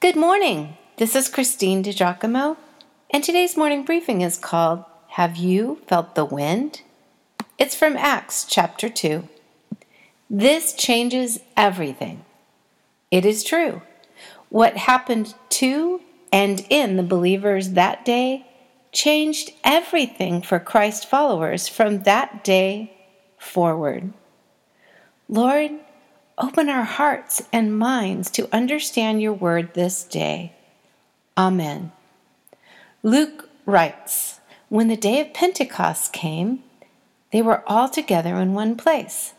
Good morning. This is Christine DiGiacomo, and today's morning briefing is called Have You Felt the Wind? It's from Acts chapter 2. This changes everything. It is true. What happened to and in the believers that day changed everything for Christ followers from that day forward. Lord, Open our hearts and minds to understand your word this day. Amen. Luke writes When the day of Pentecost came, they were all together in one place.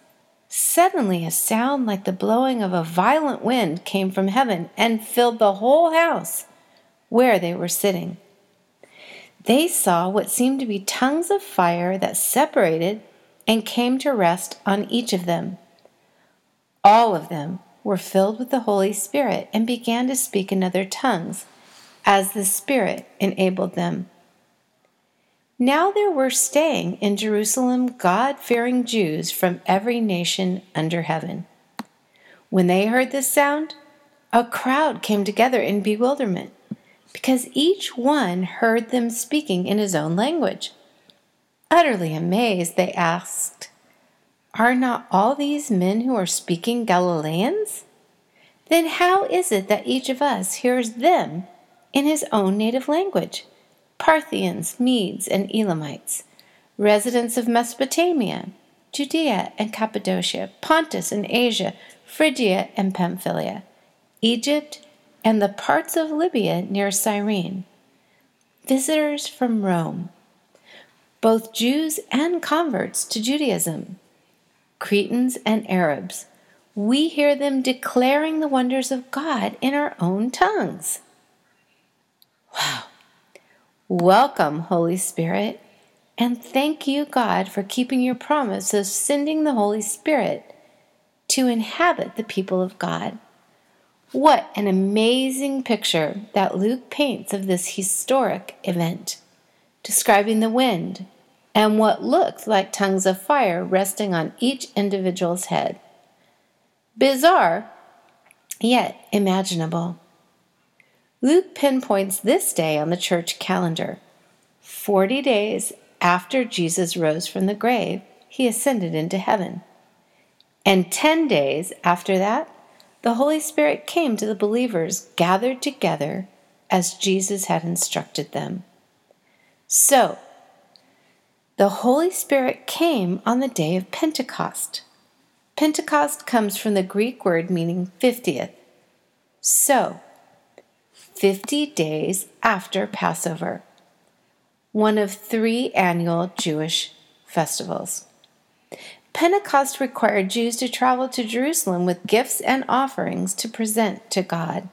Suddenly, a sound like the blowing of a violent wind came from heaven and filled the whole house where they were sitting. They saw what seemed to be tongues of fire that separated and came to rest on each of them. All of them were filled with the Holy Spirit and began to speak in other tongues as the Spirit enabled them. Now there were staying in Jerusalem God fearing Jews from every nation under heaven. When they heard this sound, a crowd came together in bewilderment because each one heard them speaking in his own language. Utterly amazed, they asked, are not all these men who are speaking Galileans? Then how is it that each of us hears them in his own native language? Parthians, Medes, and Elamites, residents of Mesopotamia, Judea and Cappadocia, Pontus and Asia, Phrygia and Pamphylia, Egypt, and the parts of Libya near Cyrene, visitors from Rome, both Jews and converts to Judaism Cretans, and Arabs, we hear them declaring the wonders of God in our own tongues. Wow. Welcome, Holy Spirit, and thank you, God, for keeping your promise of sending the Holy Spirit to inhabit the people of God. What an amazing picture that Luke paints of this historic event, describing the wind, and what looked like tongues of fire resting on each individual's head. Bizarre, yet imaginable. Luke pinpoints this day on the church calendar. Forty days after Jesus rose from the grave, he ascended into heaven. And ten days after that, the Holy Spirit came to the believers gathered together as Jesus had instructed them. So, the Holy Spirit came on the day of Pentecost. Pentecost comes from the Greek word meaning 50th. So, 50 days after Passover, one of three annual Jewish festivals. Pentecost required Jews to travel to Jerusalem with gifts and offerings to present to God.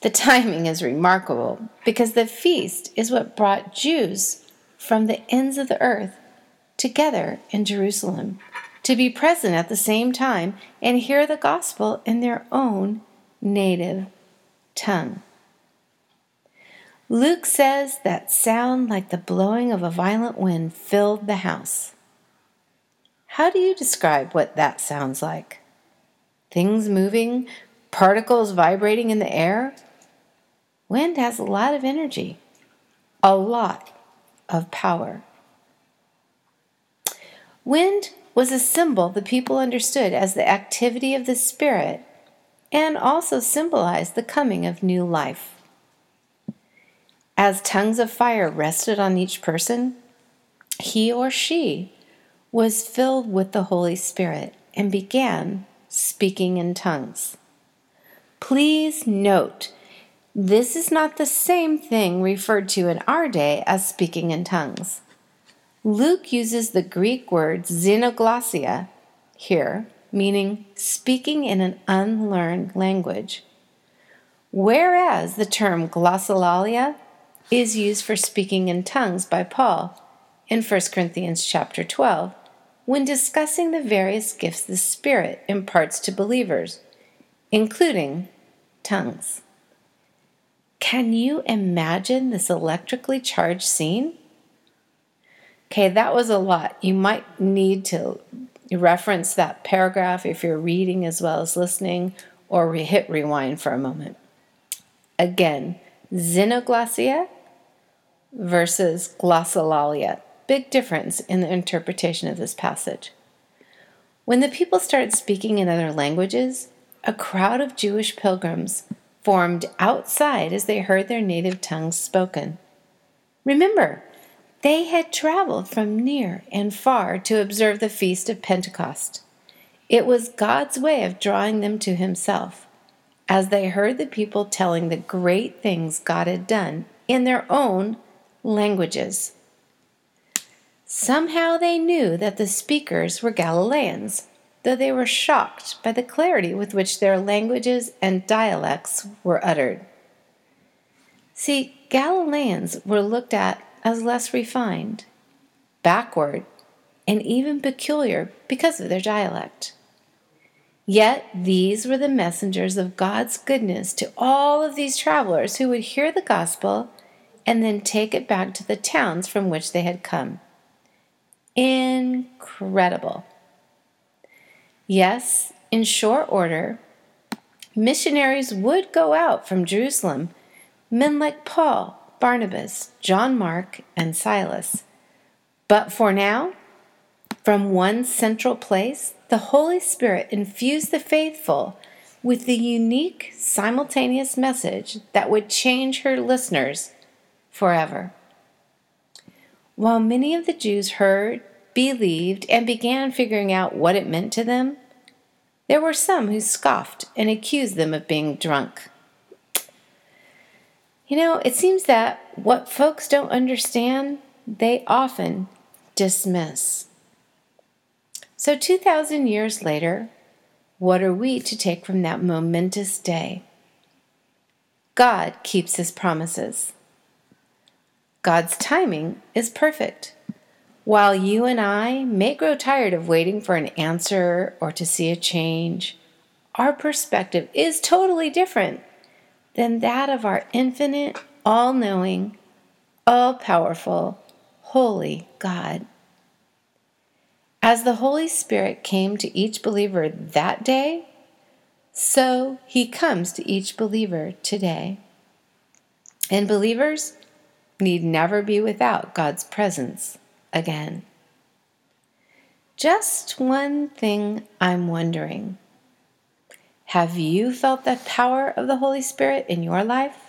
The timing is remarkable because the feast is what brought Jews from the ends of the earth together in Jerusalem to be present at the same time and hear the gospel in their own native tongue. Luke says that sound like the blowing of a violent wind filled the house. How do you describe what that sounds like? Things moving, particles vibrating in the air? Wind has a lot of energy, a lot of power. Wind was a symbol the people understood as the activity of the Spirit and also symbolized the coming of new life. As tongues of fire rested on each person, he or she was filled with the Holy Spirit and began speaking in tongues. Please note this is not the same thing referred to in our day as speaking in tongues. Luke uses the Greek word xenoglossia here, meaning speaking in an unlearned language, whereas the term glossolalia is used for speaking in tongues by Paul in 1 Corinthians chapter 12 when discussing the various gifts the Spirit imparts to believers, including tongues. Can you imagine this electrically charged scene? Okay, that was a lot. You might need to reference that paragraph if you're reading as well as listening, or hit rewind for a moment. Again, xenoglossia versus glossolalia. Big difference in the interpretation of this passage. When the people started speaking in other languages, a crowd of Jewish pilgrims formed outside as they heard their native tongues spoken. Remember, they had traveled from near and far to observe the feast of Pentecost. It was God's way of drawing them to Himself as they heard the people telling the great things God had done in their own languages. Somehow they knew that the speakers were Galileans, though they were shocked by the clarity with which their languages and dialects were uttered. See, Galileans were looked at as less refined, backward, and even peculiar because of their dialect. Yet these were the messengers of God's goodness to all of these travelers who would hear the gospel and then take it back to the towns from which they had come. Incredible. Yes, in short order, missionaries would go out from Jerusalem, men like Paul, Barnabas, John Mark, and Silas. But for now, from one central place, the Holy Spirit infused the faithful with the unique simultaneous message that would change her listeners forever. While many of the Jews heard believed, and began figuring out what it meant to them, there were some who scoffed and accused them of being drunk. You know, it seems that what folks don't understand, they often dismiss. So, 2,000 years later, what are we to take from that momentous day? God keeps his promises. God's timing is perfect. While you and I may grow tired of waiting for an answer or to see a change, our perspective is totally different than that of our infinite, all knowing, all powerful, holy God. As the Holy Spirit came to each believer that day, so he comes to each believer today. And believers need never be without God's presence again. Just one thing I'm wondering. Have you felt the power of the Holy Spirit in your life?